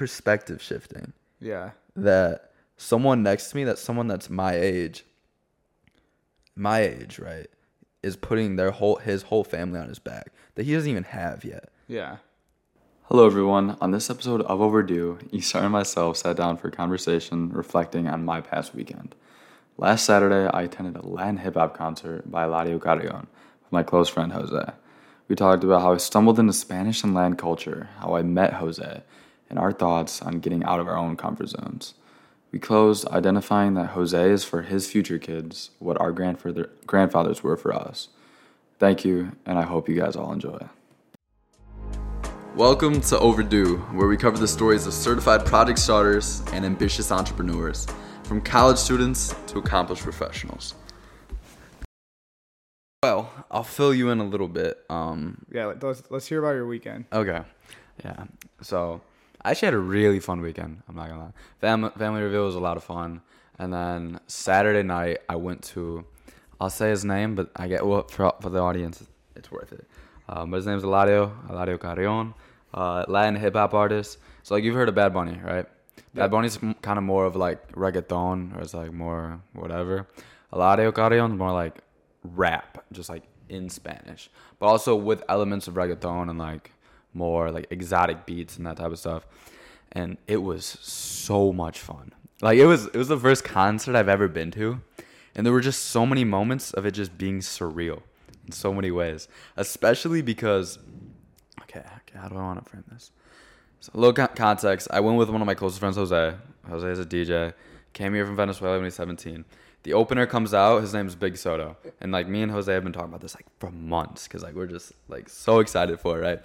perspective shifting Yeah. that someone next to me, that someone that's my age, my age, right, is putting their whole his whole family on his back that he doesn't even have yet. Yeah. Hello, everyone. On this episode of Overdue, Isar and myself sat down for a conversation reflecting on my past weekend. Last Saturday, I attended a Latin hip hop concert by Eladio Carrion with my close friend Jose. We talked about how I stumbled into Spanish and Latin culture, how I met Jose, and our thoughts on getting out of our own comfort zones. We closed identifying that Jose is for his future kids what our grandfather, grandfathers were for us. Thank you, and I hope you guys all enjoy. Welcome to Overdue, where we cover the stories of certified project starters and ambitious entrepreneurs, from college students to accomplished professionals. Well, I'll fill you in a little bit. Um, Yeah. let- Let's let's hear about your weekend. Okay, yeah. So I actually had a really fun weekend. I'm not gonna lie. Family Family Reveal was a lot of fun, and then Saturday night I went to. I'll say his name, but I get well for, for the audience, it's worth it. Um, but his name's Eladio, Eladio Carrion, uh, Latin hip hop artist. So like you've heard of Bad Bunny, right? Yeah. Bad Bunny's kind of more of like reggaeton, or it's like more whatever. Eladio Carrion's more like rap, just like in Spanish, but also with elements of reggaeton and like more like exotic beats and that type of stuff. And it was so much fun. Like it was it was the first concert I've ever been to, and there were just so many moments of it just being surreal in so many ways. Especially because okay, okay how do I want to frame this? So a little con- context. I went with one of my closest friends, Jose. Jose is a DJ. Came here from Venezuela when he was 17. The opener comes out. His name's Big Soto, and like me and Jose have been talking about this like for months because like we're just like so excited for it, right?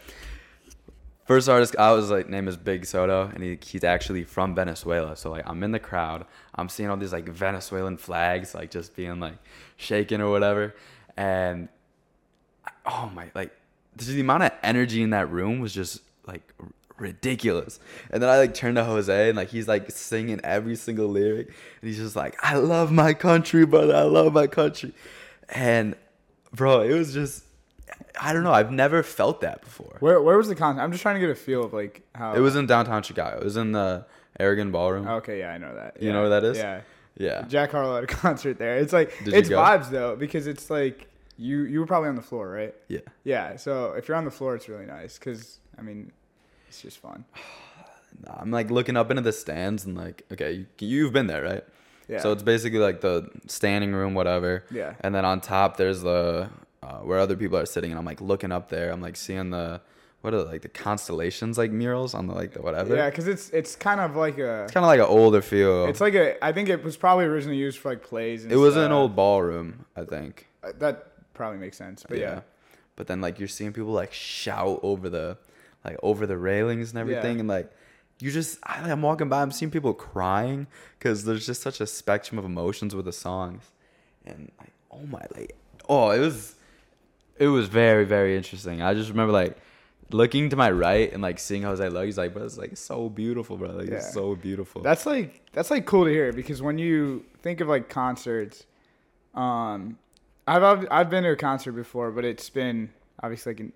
First artist I was like name is Big Soto, and he, he's actually from Venezuela. So like I'm in the crowd, I'm seeing all these like Venezuelan flags like just being like shaken or whatever, and oh my like the amount of energy in that room was just like r- ridiculous. And then I like turned to Jose and like he's like singing every single lyric and he's just like, I love my country, brother. I love my country. And bro, it was just I don't know. I've never felt that before. Where where was the concert? I'm just trying to get a feel of like how. It was in downtown Chicago. It was in the Aragon Ballroom. Okay, yeah, I know that. You Yeah, know where that is? Yeah. Yeah. Jack Harlow had a concert there. It's like Did it's vibes though because it's like you you were probably on the floor, right? Yeah. Yeah. So if you're on the floor, it's really nice because I mean, it's just fun. I'm like looking up into the stands and like, okay, you, you've been there, right? Yeah. So it's basically like the standing room, whatever. Yeah. And then on top, there's the uh, where other people are sitting, and I'm like looking up there. I'm like seeing the what are like the constellations like murals on the like the whatever. yeah, because it's it's kind of like a It's kind of like an older feel. it's like a I think it was probably originally used for like plays. And it was an old ballroom, I think. Uh, That probably makes sense. But yeah. But then like you're seeing people like shout over the like over the railings and everything, Yeah. and like you just I, I'm walking by, I'm seeing people crying because there's just such a spectrum of emotions with the songs, and like oh my like oh it was it was very very interesting. I just remember like looking to my right and like seeing Jose Love. He's like, bro, it's like so beautiful, bro. Like Yeah. it's so beautiful. That's like that's like cool to hear because when you think of like concerts, um, I've I've, I've been to a concert before, but it's been obviously like an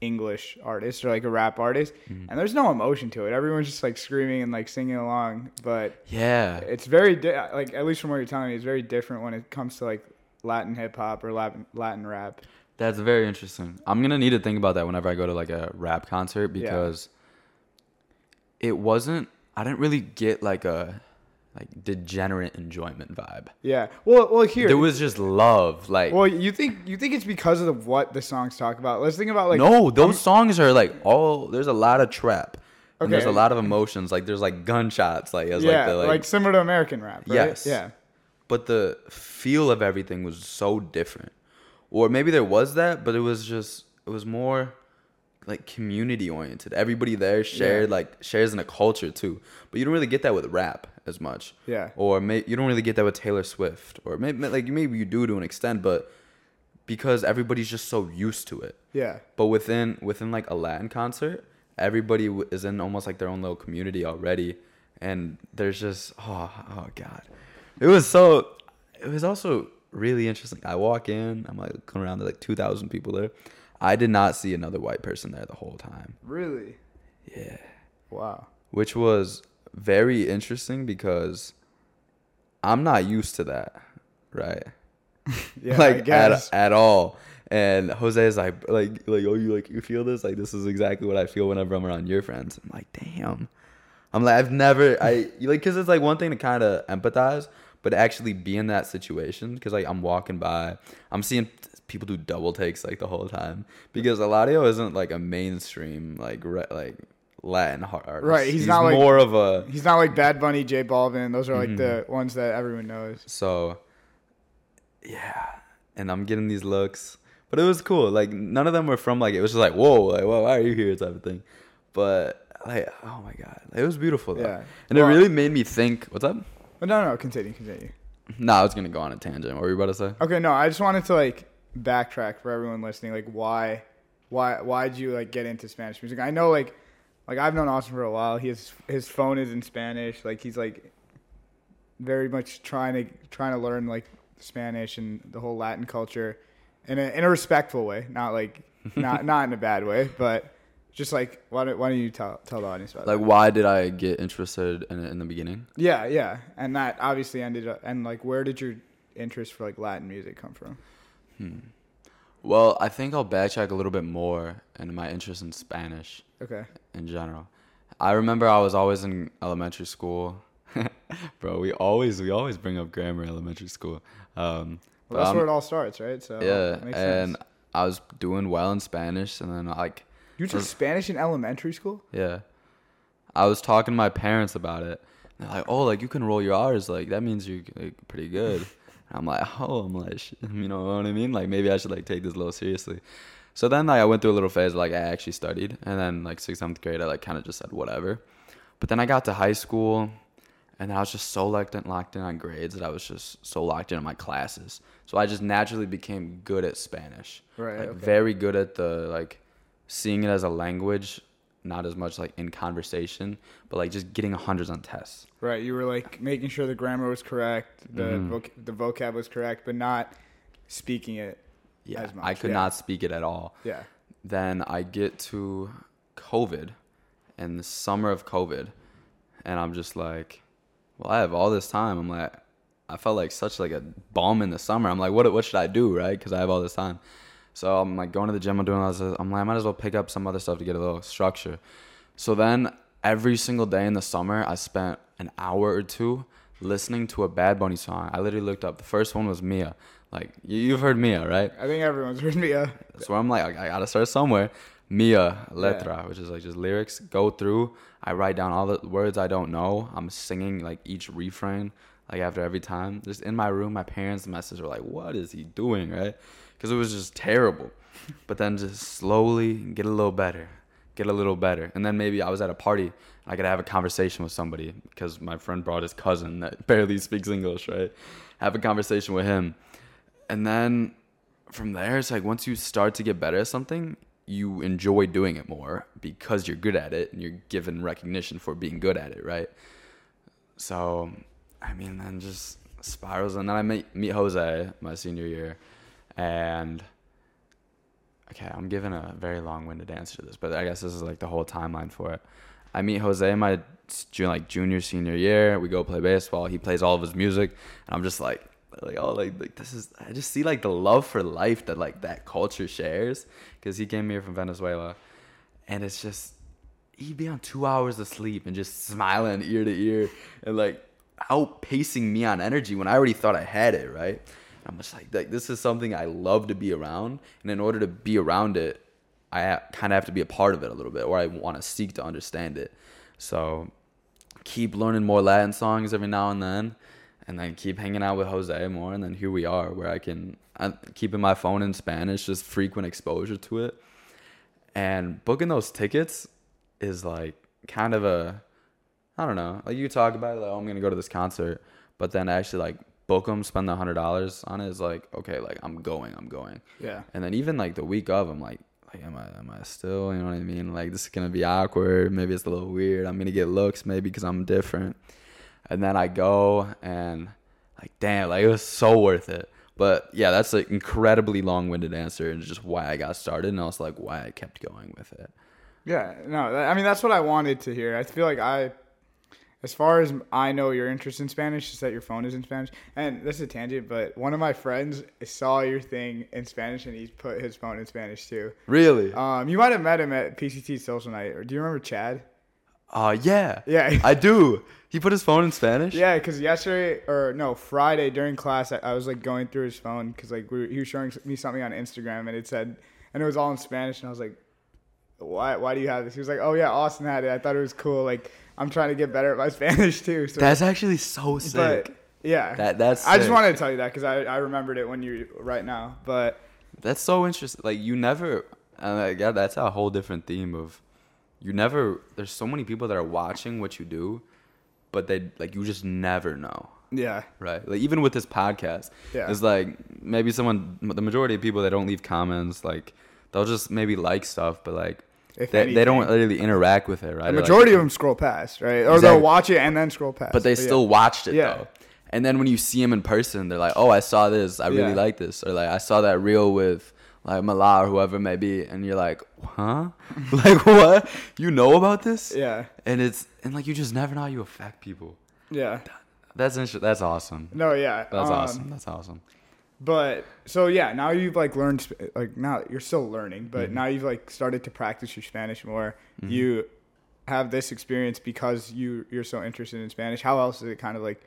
English artist or like a rap artist, Mm-hmm. and there's no emotion to it. Everyone's just like screaming and like singing along, but yeah. it's very di- like at least from what you're telling me, it's very different when it comes to like Latin hip hop or Latin Latin rap. That's very interesting. I'm gonna need to think about that whenever I go to like a rap concert because it wasn't. I didn't really get like a like degenerate enjoyment vibe. Yeah. Well, well here There was just love. Like Well, you think you think it's because of the, what the songs talk about? Let's think about like no, those songs are like all. There's a lot of trap. And there's a lot of emotions. Like there's like gunshots. Like as yeah, like the like, like. similar to American rap. Right? Yes. Yeah. but the feel of everything was so different. Or maybe there was that, but it was just it was more like community oriented. Everybody there shared Yeah. like shares in a culture too. But you don't really get that with rap as much. Yeah. Or may, you don't really get that with Taylor Swift. Or maybe like maybe you do to an extent, but because everybody's just so used to it. Yeah. But within within like a Latin concert, everybody is in almost like their own little community already, and there's just oh oh god, it was so. It was also really interesting. I walk in, I'm like looking around, there's like two thousand people there. I did not see another white person there the whole time. Really? Yeah, Wow. which was very interesting because I'm not used to that, right? Yeah, like at at all. And Jose is like, like, like, oh, you like, you feel this? Like, this is exactly what I feel whenever I'm around your friends. I'm like, damn. I'm like, I've never, I like, cause it's like one thing to kind of empathize, but actually be in that situation, because like I'm walking by, I'm seeing people do double takes like the whole time because Eladio isn't like a mainstream like re- like Latin artist. Right, he's not, like- more of a He's not like Bad Bunny, J Balvin. Those are like Mhm. the ones that everyone knows. So, yeah, and I'm getting these looks, but it was cool. Like none of them were from like it was just like whoa, like whoa, why are you here type of thing. But like oh my god, it was beautiful though, Yeah. and Well- it really made me think. What's up? But no, no, continue, continue. Nah, I was gonna go on a tangent. What were you about to say? Okay, no, I just wanted to like backtrack for everyone listening. Like, why, why, why did you like get into Spanish music? I know, like, like I've known Austin for a while. He has his phone is in Spanish. Like, he's like very much trying to trying to learn like Spanish and the whole Latin culture in a in a respectful way, not like not not in a bad way, but just like why don't why don't you tell tell the audience about Like, that? why did I get interested in it in the beginning? Yeah, yeah, and that obviously ended up and like where did your interest for like Latin music come from? Hmm. Well, I think I'll backtrack a little bit more in my interest in Spanish. Okay. in general. I remember I was always in elementary school. Bro, we always we always bring up grammar in elementary school. Um, Well, that's I'm- where it all starts, right? So yeah, and. I was doing well in Spanish, and then like You took Spanish in elementary school? yeah, I was talking to my parents about it. They're like, "Oh, like you can roll your R's, like that means you're like, pretty good." And I'm like, "Oh, I'm like, sh- you know what I mean? Like maybe I should like take this a little seriously." So then like I went through a little phase like I actually studied, and then like sixth seventh grade I like kind of just said whatever. But then I got to high school, and I was just so locked in, locked in on grades that I was just so locked in on my classes. So I just naturally became good at Spanish, Right. like okay. very good at the like seeing it as a language, not as much like in conversation, but like just getting hundreds on tests. Right. You were like making sure the grammar was correct, the Mhm. voc- the vocab was correct, but not speaking it. Yeah, I could yeah. not speak it at all. Yeah. Then I get to COVID and the summer of COVID and I'm just like, well, I have all this time. I'm like I felt like such like a bum in the summer. I'm like, what what should I do, right? Cuz I have all this time. So I'm like going to the gym, I'm doing all this. I'm like I might as well pick up some other stuff to get a little structure. So then every single day in the summer, I spent an hour or two listening to a Bad Bunny song. I literally looked up. The first one was Mia. Like you- you've heard Mia, right? I think everyone's heard Mia. So I'm like, I gotta start somewhere. Mia letra, which is like just lyrics. Go through. I write down all the words I don't know. I'm singing like each refrain, like after every time. Just in my room, my parents' message were like, "What is he doing?" Right? Because it was just terrible. But then just slowly get a little better, get a little better, and then maybe I was at a party. I could have a conversation with somebody because my friend brought his cousin that barely speaks English. Right? Have a conversation with him, and then from there, it's like once you start to get better at something, you enjoy doing it more because you're good at it and you're given recognition for being good at it, right? So, I mean, then just spirals. And then I meet, meet Jose my senior year. And, okay, I'm giving a very long winded answer to this, but I guess this is like the whole timeline for it. I meet Jose in my like junior senior year. We go play baseball. He plays all of his music, and I'm just like, like oh like like this is. I just see like the love for life that like that culture shares because he came here from Venezuela, and it's just he'd be on two hours of sleep and just smiling ear to ear and like outpacing me on energy when I already thought I had it right. I'm just like like this is something I love to be around, and in order to be around it, I kind of have to be a part of it a little bit, or I want to seek to understand it. So keep learning more Latin songs every now and then, and then keep hanging out with Jose more, and then here we are, where I can I'm keeping my phone in Spanish, just frequent exposure to it, and booking those tickets is like kind of a I don't know, like you talk about it, like oh, I'm gonna go to this concert, but then actually like book them, spend the hundred dollars on it is like okay, like I'm going, I'm going. yeah. And then even like the week of, I'm like, like am I am I still? You know what I mean? Like this is gonna be awkward. Maybe it's a little weird. I'm gonna get looks maybe because I'm different. And then I go and like damn, like it was so worth it. But yeah, that's an incredibly long-winded answer and just why I got started and also like why I kept going with it. Yeah, no, I mean that's what I wanted to hear. I feel like I, as far as I know, your interest in Spanish is that your phone is in Spanish. And this is a tangent, but one of my friends saw your thing in Spanish and he put his phone in Spanish too. Really? Um, you might have met him at PCT Social Night, or do you remember Chad? Uh, yeah. Yeah. I do. He put his phone in Spanish? Yeah, because yesterday or no Friday during class, I, I was like going through his phone because like we were, he was showing me something on Instagram and it said and it was all in Spanish and I was like, why why do you have this? He was like, oh yeah, Austin had it. I thought it was cool. Like I'm trying to get better at my Spanish too. So That's actually so sick. but yeah, That- that's I just wanted to tell you that because I I remembered it when you right now. But That's so interesting. Like you never, and like, yeah, that's a whole different theme of, you never. There's so many people that are watching what you do, but they like you just never know, yeah, right? Like even with this podcast, Yeah. it's like maybe someone, the majority of people that don't leave comments, like they'll just maybe like stuff, but like If they, they don't really interact with it, right? the Or, like, majority of them scroll past, right? Or Exactly. they'll watch it and then scroll past. but they yeah. still watched it Yeah. though. And then when you see them in person, they're like, "Oh, I saw this. I really Yeah. like this." Or like, "I saw that reel with like Mala or whoever it may be," and you're like, "Huh? like what? You know about this?" Yeah, And it's and like you just never know how you affect people. yeah. That's inter- That's awesome. No, yeah. That's um, awesome. That's awesome. But so yeah, now you've like learned like now you're still learning, but Mhm. now you've like started to practice your Spanish more. Mhm. You have this experience because you you're so interested in Spanish. How else has it kind of like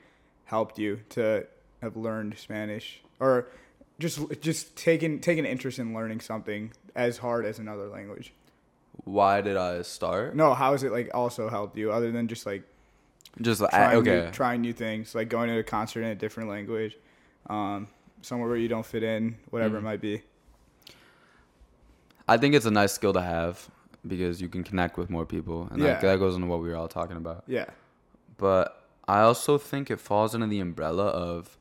helped you to have learned Spanish or just just taken take an interest in learning something as hard as another language? Why did I start? No, how has it like also helped you other than just like Just trying okay. new, trying new things, like going to a concert in a different language, um, somewhere where you don't fit in, whatever it Mhm. might be. I think it's a nice skill to have because you can connect with more people, and that, Yeah. that goes into what we were all talking about. Yeah. but I also think it falls under the umbrella of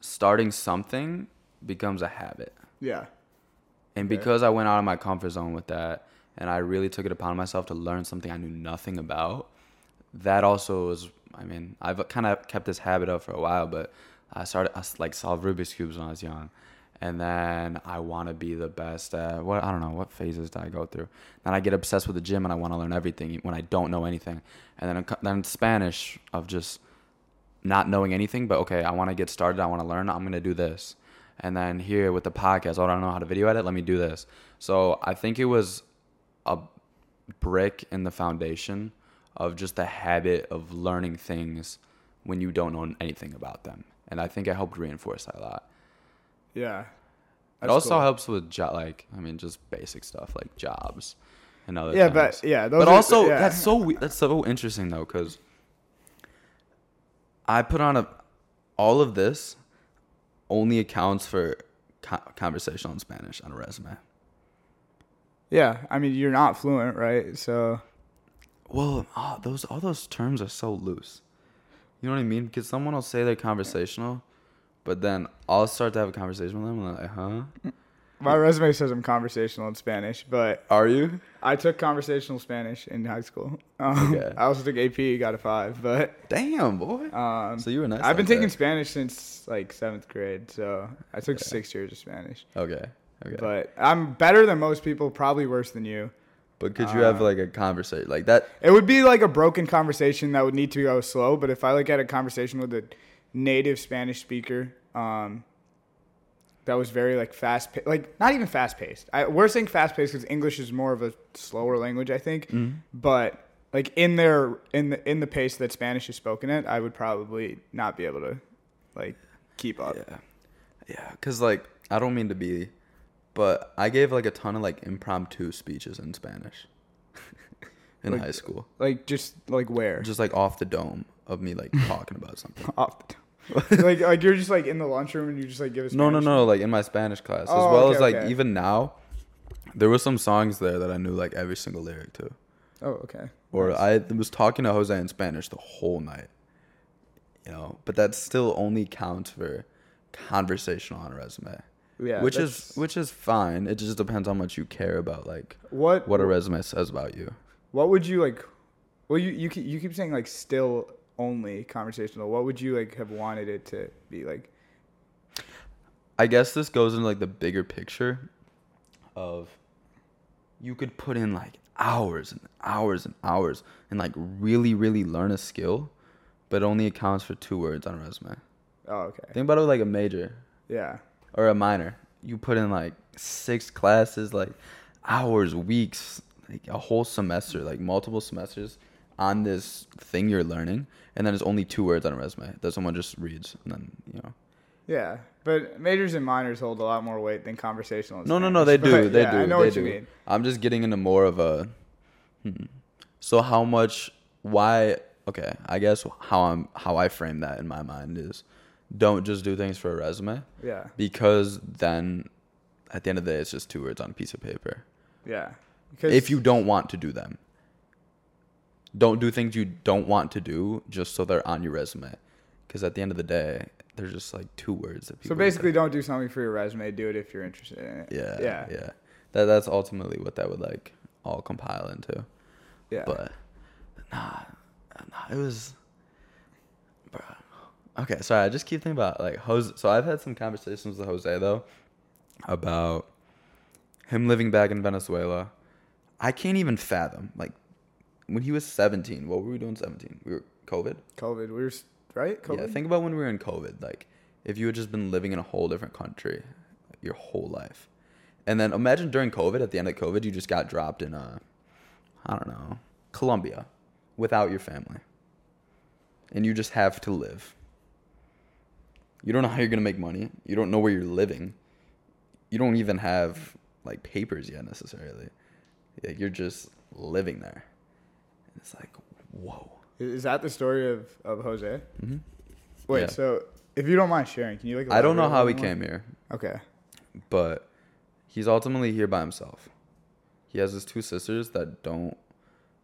starting something becomes a habit. Yeah. And because I went out of my comfort zone with that and I really took it upon myself to learn something I knew nothing about, that also was, I mean, I've kind of kept this habit up for a while, but I started, I like, solve Rubik's Cubes when I was young. And then I want to be the best at what, I don't know, what phases did I go through? Then I get obsessed with the gym and I want to learn everything when I don't know anything. And then, then Spanish of just not knowing anything, but okay, I want to get started. I want to learn. I'm to do this. And then here with the podcast, oh, I don't know how to video edit. Let me do this. So I think it was a brick in the foundation of just the habit of learning things when you don't know anything about them. And I think it helped reinforce that a lot. Yeah. it also cool. helps with jo- like I mean just basic stuff like jobs and other Yeah, things. but yeah, those but are- also yeah. that's so we- that's so interesting though because I put on a all of this only accounts for co- conversational in Spanish on a resume. Yeah, I mean you're not fluent, right? So Well, ah, those all those terms are so loose. You know what I mean? Because someone will say they're conversational, but then I'll start to have a conversation with them. And I'm like, huh? my resume says I'm conversational in Spanish, but Are you? I took conversational Spanish in high school. Um, Okay. I also took AP, got a five, but Damn, boy. um, so you were nice. I've been taking that. Spanish since like seventh grade, so I took Okay. six years of Spanish. Okay. Okay. But I'm better than most people, probably worse than you. Could you have uh, like a conversation like that? It would be like a broken conversation that would need to go slow. But if I like had a conversation with a native Spanish speaker, um, that was very like fast, pa- like not even fast paced. I, we're saying fast paced because English is more of a slower language, I think. Mhm. But like in their in the in the pace that Spanish is spoken at, I would probably not be able to like keep up. Yeah. Yeah. Cause like I don't mean to be, but I gave like a ton of like impromptu speeches in Spanish in Like- high school, Like just like where just like off the dome of me like talking about something. off the top. like like you're just like in the lunchroom and you just like give a No, no, no. Like in my Spanish class, as Oh, well okay, as like okay. even now, there were some songs there that I knew like every single lyric to. Oh, okay. Or Nice. I was talking to Jose in Spanish the whole night. You know, but that still only counts for conversational on a resume, yeah, which is which is fine. It just depends how much you care about like what what a resume says about you. What would you like? Well, you you keep, you keep saying like still only conversational. What would you like have wanted it to be like? I guess this goes into like the bigger picture of you could put in like hours and hours and hours and like really, really learn a skill, but only accounts for two words on a resume. Oh, okay. Think about it like a major Yeah. Or a minor. You put in like six classes, like hours, weeks, like a whole semester, like multiple semesters on this thing you're learning, and then it's only two words on a resume that someone just reads, and then you know. Yeah, but majors and minors hold a lot more weight than conversational. No, no, no, they do, they yeah, do. I know they what do. you mean. I'm just getting into more of a. Hmm. So how much? Why? Okay, I guess how I'm how I frame that in my mind is, don't just do things for a resume Yeah, because then, at the end of the day, it's just two words on a piece of paper. yeah. Because if you don't want to do them don't do things you don't want to do just so they're on your resume because at the end of the day they're just like two words that so basically don't do something for your resume. Do it if you're interested in it. yeah yeah, yeah that, that's ultimately what that would like all compile into yeah. but nah, nah it was bruh. Okay sorry i just keep thinking about like jose so i've had some conversations with jose though about him living back in venezuela. I can't even fathom like when he was 17 what were we doing 17 we were covid? COVID, we were right. COVID. yeah think about when we were in covid like if you had just been living in a whole different country your whole life. And then imagine during covid at the end of covid you just got dropped in uh i don't know colombia without your family. And you just have to live you don't know how you're going to make money you don't know where you're living you don't even have like papers yet necessarily like you're just living there and it's like whoa Is that the story of of Jose? hmm Wait, Yeah. so if you don't mind sharing, can you like? i don't know how he came here Okay. but he's ultimately here by himself. He has his two sisters that don't.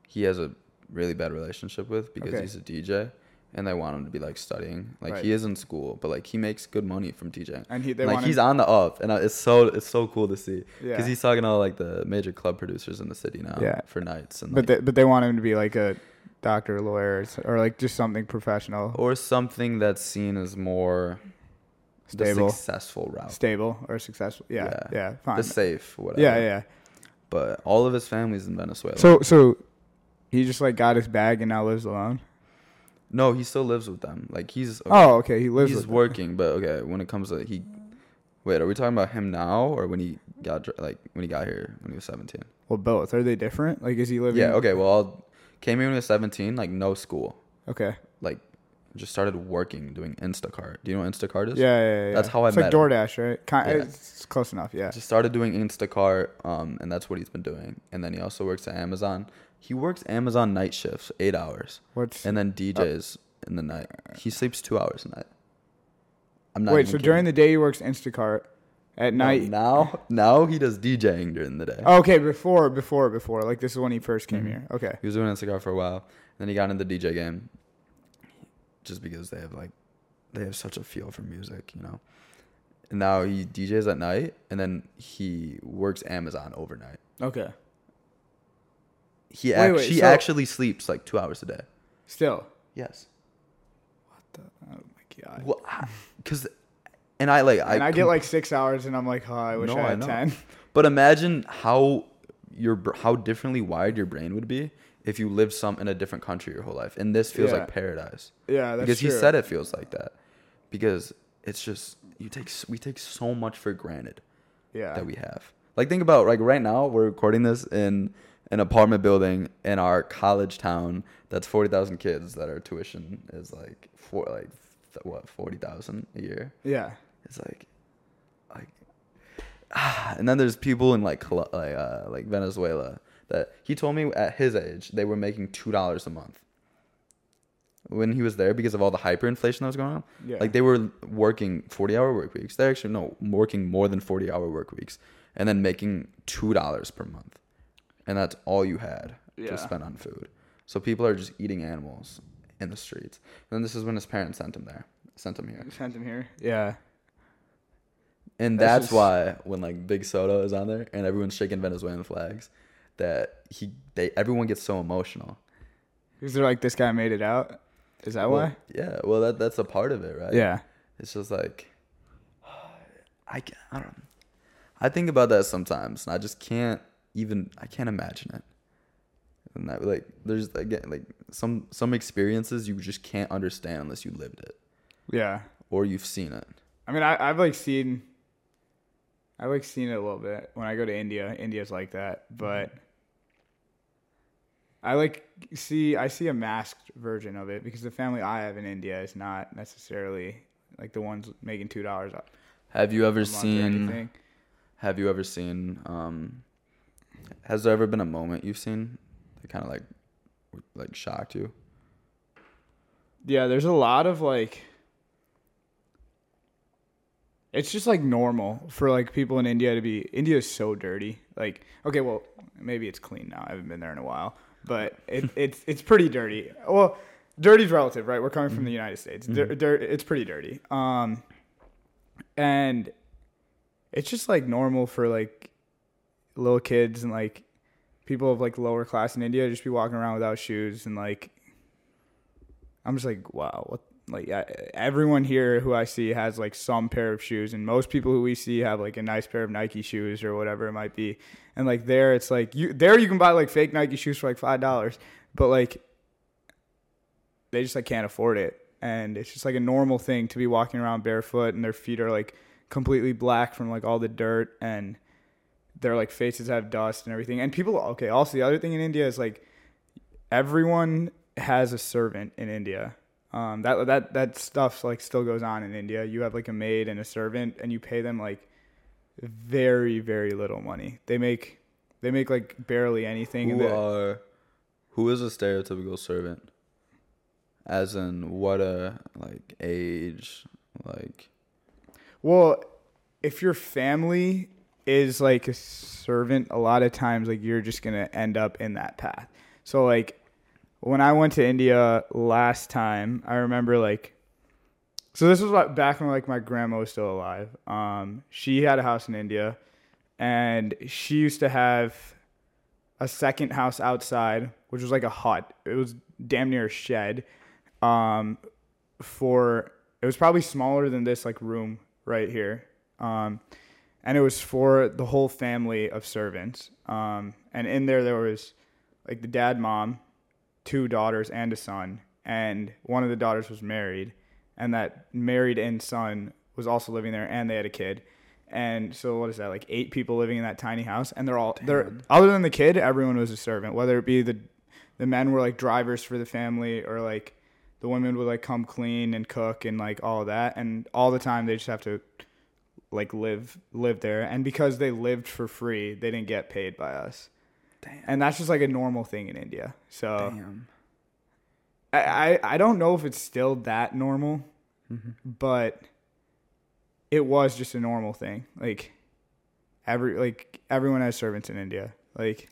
He has a really bad relationship with because Okay. he's a DJ, and they want him to be like studying. Like Right. he is in school, but like he makes good money from DJing. And he they like he's him, on the up, and uh, it's so it's so cool to see because Yeah. he's talking to all like the major club producers in the city now Yeah. for nights and but like, they, but they want him to be like a doctor, lawyer, or, like just something professional, or something that's seen as more Stable. successful route, stable, or successful. Yeah, yeah, Yeah. fine. the safe, whatever. yeah, yeah. But all of his family's in Venezuela. So so he just like got his bag and now lives alone. No, he still lives with them. Like he's Oh, okay. He lives. he's with them. working, but okay. When it comes to he, wait, are we talking about him now or when he got like when he got here when he was seventeen? Well, both. Are they different? Like, is he living? Yeah. Okay. Well, I'll, came here when he was seventeen. Like no school. Okay. Like just started working doing Instacart. Do you know what Instacart is? Yeah, yeah, yeah. That's how I it's met like him. DoorDash, right? Kind, Yeah. It's close enough. Yeah. Just started doing Instacart, um, and that's what he's been doing. And then he also works at Amazon. He works Amazon night shifts, eight hours, What's and then DJs in the night. He sleeps two hours a night. I'm not wait? So kidding. during the day he works Instacart, at No, night. now now he does DJing during the day. Oh, okay, before, before, before. Like this is when he first came Mhm. here. Okay. He was doing Instacart for a while. Then he got into the DJ game. Just because they have like they have such a feel for music, you know. And now he DJs at night and then he works Amazon overnight. Okay. He act- wait, he so- actually sleeps like 2 hours a day. Still. Yes. What the? Oh my god. Well, cuz and I like I, and I, I get com- like six hours, and I'm like, oh, I wish No, I I had know. ten. But imagine how your br- how differently wired your brain would be if you lived some in a different country your whole life. And this feels Yeah. like paradise. Yeah, that's because true. he said it feels like that because it's just you take s- we take so much for granted Yeah. that we have like think about like right now we're recording this in an apartment building in our college town that's 40,000 kids that our tuition is like for like th- what 40,000 a year yeah. it's like like ah. and then there's people in like like uh, like Venezuela that he told me at his age they were making two dollars a month when he was there because of all the hyperinflation that was going on. Yeah. Like they were working forty hour work weeks. They're actually no working more than forty hour work weeks and then making two dollars per month, and that's all you had Yeah. to spend on food. So people are just eating animals in the streets. And then this is when his parents sent him there, sent him here. Sent him here. Yeah. And That's that's, just- why when like Big Soto is on there and everyone's shaking Venezuelan flags, that he they everyone gets so emotional. Because they're like, this guy made it out. Is that Well, why? Yeah, well that that's a part of it, right? Yeah. It's just like I I don't I think about that sometimes and I just can't even I can't imagine it. and that like there's again like some some experiences you just can't understand unless you lived it Yeah. or you've seen it. I mean, I, I've like seen, I've like seen it a little bit when I go to India. India's like that, but I like see I see a masked version of it because the family I have in India is not necessarily like the ones making two dollars up. Have you ever seen? anything. Have you ever seen? Um, has there ever been a moment you've seen that kind of like like shocked you? Yeah, there's a lot of like. It's just like normal for like people in India to be. India is so dirty. Like, okay, well, maybe it's clean now. I haven't been there in a while, but it, it's it's pretty dirty. Well, dirty's relative, right? We're coming from the United States. Dir- dir- it's pretty dirty. Um, and it's just like normal for like little kids and like people of like lower class in India just be walking around without shoes and like I'm just like, wow, what? Like I, everyone here who I see has like some pair of shoes, and most people who we see have like a nice pair of Nike shoes or whatever it might be. And like there, it's like you there you can buy like fake Nike shoes for like five dollars, but like they just like can't afford it, and it's just like a normal thing to be walking around barefoot, and their feet are like completely black from like all the dirt, and their like faces have dust and everything. And people, okay, also the other thing in India is like everyone has a servant in India. Um, that that that stuff like still goes on in India. You have like a maid and a servant, and you pay them like very very little money. They make they make like barely anything. Who are who is a stereotypical servant? As in what a like age like Well, if your family is like a servant, a lot of times like you're just gonna end up in that path. So like when I went to India last time, I remember like so this was back when like my grandma was still alive. Um, she had a house in India, and she used to have a second house outside, which was like a hut. It was damn near a shed. Um, for it was probably smaller than this like room right here. Um, and it was for the whole family of servants. Um, and in there there was like the dad, mom, two daughters, and a son. And one of the daughters was married, and that married and son was also living there, and they had a kid. And so what is that like eight people living in that tiny house, and they're all they're other than the kid, everyone was a servant. Whether it be the the men were like drivers for the family, or like the women would like come clean and cook and like all of that, and all the time they just have to like live live there. And because they lived for free, they didn't get paid by us. Damn. And that's just like a normal thing in India. So damn. I, I I don't know if it's still that normal, mm-hmm. but it was just a normal thing. Like every like everyone has servants in India. Like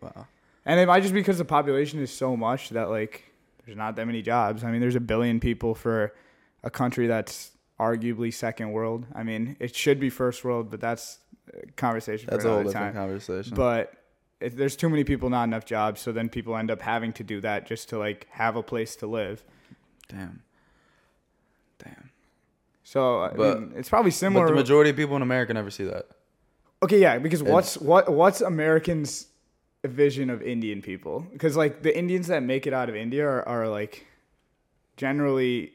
Wow. and it might just be because the population is so much that like there's not that many jobs. I mean, there's a billion people for a country that's arguably second world. I mean, it should be first world, but that's a conversation That's for a whole different time. conversation. But if there's too many people, not enough jobs, so then people end up having to do that just to like have a place to live. damn. Damn. So I But- mean, it's probably similar. But the majority of people in America never see that. okay, yeah, because It's- what's what what's Americans' vision of Indian people? Because like the Indians that make it out of India are, are like generally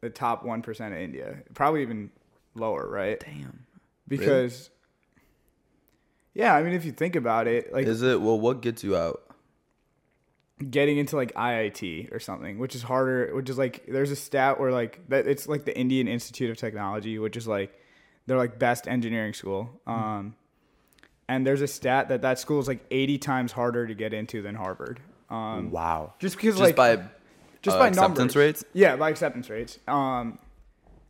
the top one percent of India, probably even lower, right? Damn. Because yeah, I mean, if you think about it, like is it well what gets you out? getting into like IIT or something, which is harder. Which is like there's a stat where like that it's like the Indian Institute of Technology, which is like they're like best engineering school. Um, and there's a stat that that school is like 80 times harder to get into than Harvard. Um, wow. just because Just like by just uh, by acceptance numbers. rates? Yeah, by acceptance rates. Um,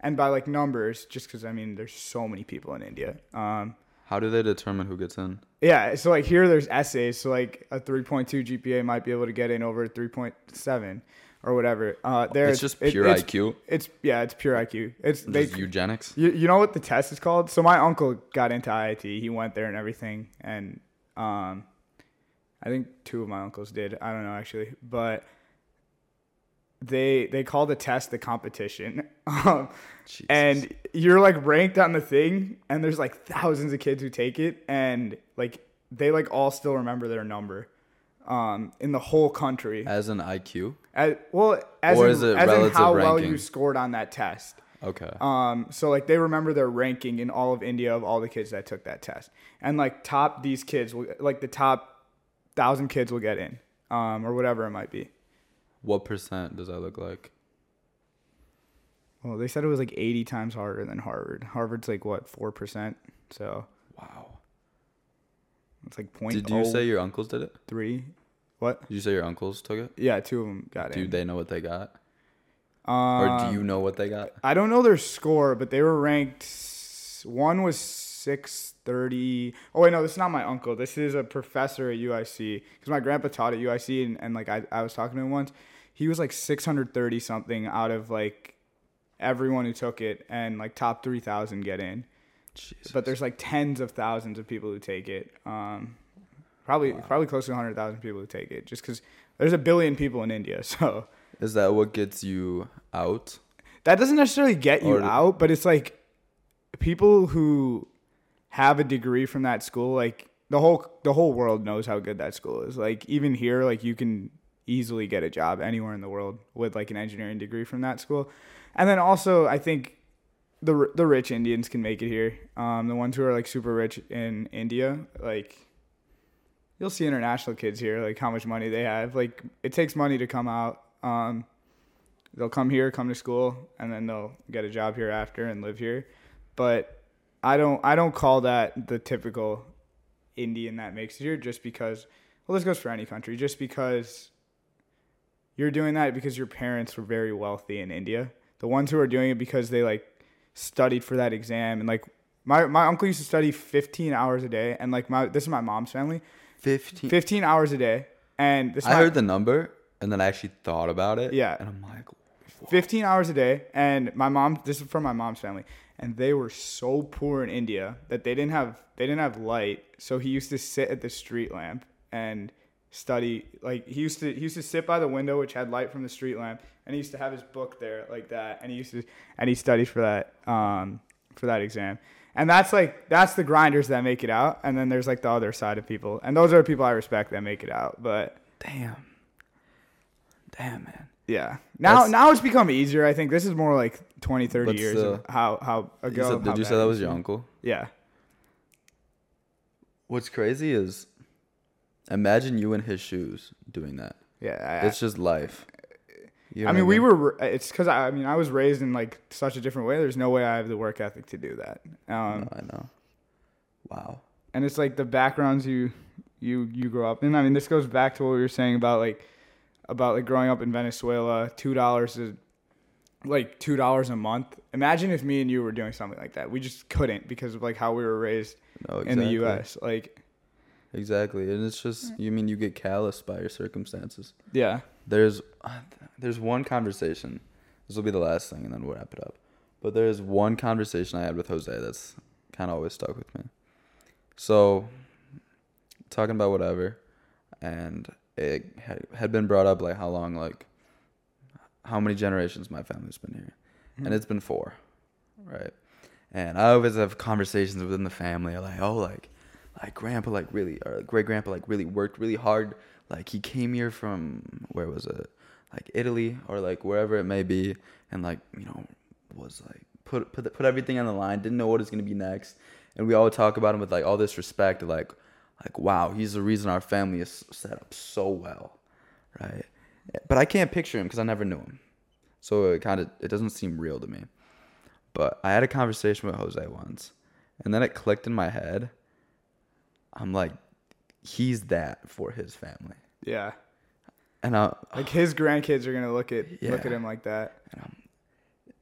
and by like numbers, just because I mean there's so many people in India. Um, How do they determine who gets in? yeah, so like here there's essays, so like a 3.2 GPA might be able to get in over 3.7 or whatever. Uh, there It's just it- pure it's, IQ. It's yeah, it's pure IQ. It's they. Eugenics. You, you know what the test is called? So my uncle got into IIT. He went there and everything, and um, I think two of my uncles did. I don't know actually, but they they call the test the competition. Um, and you're like ranked on the thing and there's like thousands of kids who take it and like they like all still remember their number um, in the whole country. As an IQ. As, well, as Or in, is it as in relative how well you scored on that test. Okay. Um, so like they remember their ranking in all of India of all the kids that took that test, and like top these kids will like the top thousand kids will get in, um, or whatever it might be. What percent does that look like? Well, they said it was like eighty times harder than Harvard. Harvard's like what four percent, so Wow. it's like point. Did you say your uncles did it? three? What? Did you say your uncles took it? Yeah, two of them got it. Do in. they know what they got? Um, Or do you know what they got? I don't know their score, but they were ranked. One was six thirty. Oh wait, no, this is not my uncle. This is a professor at UIC because my grandpa taught at UIC, and, and like I, I was talking to him once. He was like six hundred thirty something out of like everyone who took it, and like top three thousand get in. Jesus. But there's like tens of thousands of people who take it. Um, probably probably close to hundred thousand people who take it, just because there's a billion people in India, so. Is that what gets you out? that doesn't necessarily get you Or- out, but it's like people who have a degree from that school, like the whole the whole world knows how good that school is. Like even here, like you can easily get a job anywhere in the world with like an engineering degree from that school. And then also, I think the the rich Indians can make it here. Um, the ones who are like super rich in India, like you'll see international kids here, like how much money they have. Like it takes money to come out. Um, they'll come here, come to school, and then they'll get a job here after and live here. But I don't I don't call that the typical Indian that makes it here just because well this goes for any country, just because you're doing that because your parents were very wealthy in India. The ones who are doing it because they like studied for that exam and like my, my uncle used to study 15 hours a day and like my this is my mom's family 15. 15 hours a day and this I my- heard the number and then I actually thought about it. Yeah. And I'm like, 15 hours a day and my mom this is from my mom's family and they were so poor in india that they didn't have they didn't have light so he used to sit at the street lamp and study like he used to he used to sit by the window which had light from the street lamp and he used to have his book there like that and he used to and he studied for that um for that exam and that's like that's the grinders that make it out and then there's like the other side of people and those are the people i respect that make it out but damn. Damn, man. yeah. Now That's- now it's become easier. I think this is more like 20, 30 But years of still- how how You ago. said- of how did you say that was your uncle? Yeah. What's crazy is imagine you in his shoes doing that. Yeah. I, It's just life. You know I what mean, we were. It's because I, I mean, I was raised in like such a different way. There's no way I have the work ethic to do that. Um, No, I know. Wow. and it's like the backgrounds you you you grow up in. I mean, this goes back to what we were saying about like about like growing up in Venezuela. Two dollars is like two dollars a month. Imagine if me and you were doing something like that. We just couldn't because of like how we were raised No, in the. U.S. Like, Exactly. And it's just mm. you mean you get calloused by your circumstances. yeah, There's there's one conversation. This will be the last thing and then we'll wrap it up. But there's one conversation I had with Jose that's kind of always stuck with me. So talking about whatever and it had, had been brought up like how long like how many generations my family's been here. And hmm. it's been four. Right? And I always have conversations within the family like, oh like like grandpa like really or great grandpa like really worked really hard. Like he came here from where was it? Like italy or like wherever it may be and like you know was like put put put everything on the line didn't know what was going to be next. And we all talk about him with like all this respect like like wow he's the reason our family is set up so well right? But i can't picture him because i never knew him. So it kind of it doesn't seem real to me. But i had a conversation with jose once and then it clicked in my head I'm like, he's that for his family. yeah. And I, Like his grandkids are gonna look at look at him like that.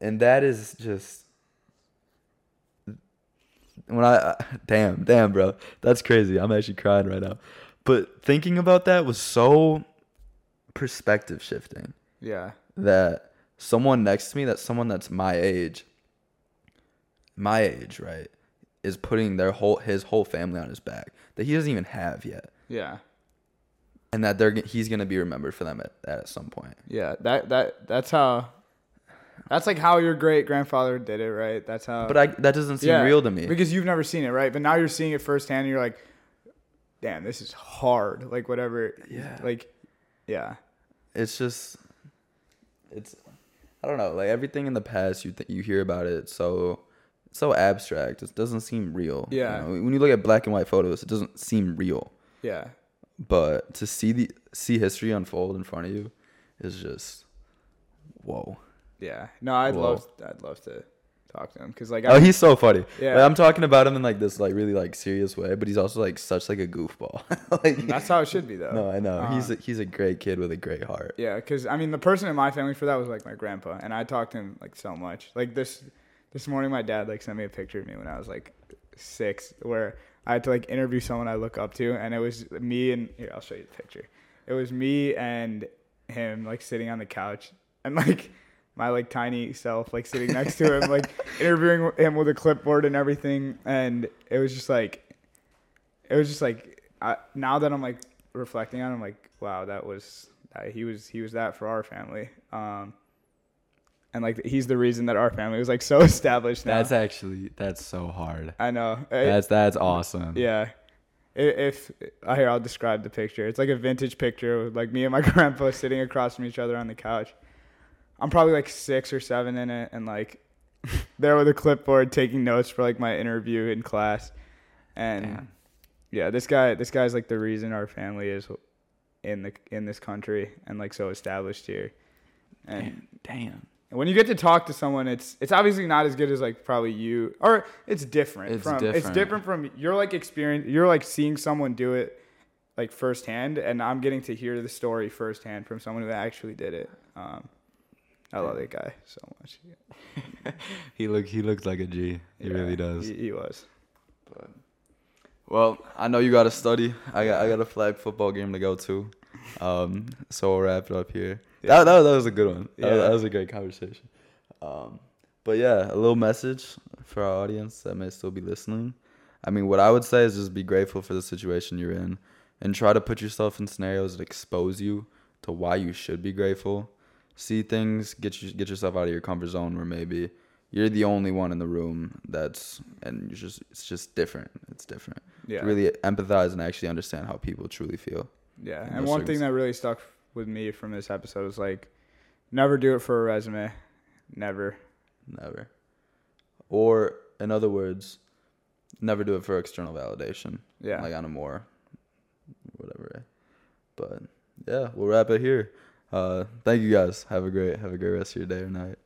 and that is just when I damn damn bro that's crazy I'm actually crying right now but thinking about that was so perspective shifting Yeah. that someone next to me that someone that's my age my age right is putting their whole his whole family on his back that he doesn't even have yet Yeah. and that they're he's gonna be remembered for them at, at some point Yeah. That that that's how. That's like how your great grandfather did it, right? That's how. but I that doesn't seem Yeah, real to me because you've never seen it, right? But now you're seeing it firsthand. And you're like, damn, this is hard. Like whatever. Yeah. Like, yeah. it's just it's I don't know like everything in the past you th- you hear about it so so abstract it doesn't seem real you Yeah. know? when you look at black and white photos it doesn't seem real Yeah. but to see the see history unfold in front of you is just whoa Yeah. No, I'd Whoa. love. I'd love to talk to him because like. oh he's so funny Yeah. Like, i'm talking about him in like this like really like serious way but he's also like such like a goofball like that's how it should be though. no i know he's Uh, a, he's a great kid with a great heart Yeah, because I mean, the person in my family for that was like my grandpa, and I talked to him like so much. Like this, this morning, my dad like sent me a picture of me when I was like six, where I had to like interview someone I look up to, and it was me and here I'll show you the picture. It was me and him like sitting on the couch, and like my like tiny self like sitting next to him, like interviewing him with a clipboard and everything, and it was just like, it was just like I, now that I'm like reflecting on, it, I'm like, wow, that was that he was he was that for our family. Um, and like he's the reason that our family was like so established now. that's actually that's so hard I know. It- that's that's awesome yeah. If, I here, I'll describe the picture. It's like a vintage picture with like me and my grandpa sitting across from each other on the couch. I'm probably like six or seven in it, and like there with a clipboard taking notes for like my interview in class. And Damn. yeah, this guy, this guy's like the reason our family is in the in this country and like so established here. And damn, damn. And when you get to talk to someone, it's it's obviously not as good as like probably you, or it's different. It's from, It's different. different from you're like experience. You're like seeing someone do it like firsthand, and I'm getting to hear the story firsthand from someone who actually did it. Um, I love that guy so much. He look he looks like a G. He Yeah, really does. He, he was. But, well, I know you got to study. I got I got a flag football game to go to. Um, so we'll wrap it up here. Yeah. That, that, that was a good one. That, was- Yeah. that was a great conversation. Um, but yeah, a little message for our audience that may still be listening. I mean, what I would say is just be grateful for the situation you're in and try to put yourself in scenarios that expose you to why you should be grateful. See things, get you get yourself out of your comfort zone where maybe you're the only one in the room that's and you just it's just different. It's different. Yeah. To really empathize and actually understand how people truly feel. Yeah, and those one thing that really stuck with me from this episode was like, never do it for a resume. Never. Never. Or in other words, never do it for external validation. Yeah. Like on a more whatever. But yeah, we'll wrap it here. Uh thank you guys. Have a great have a great rest of your day or night.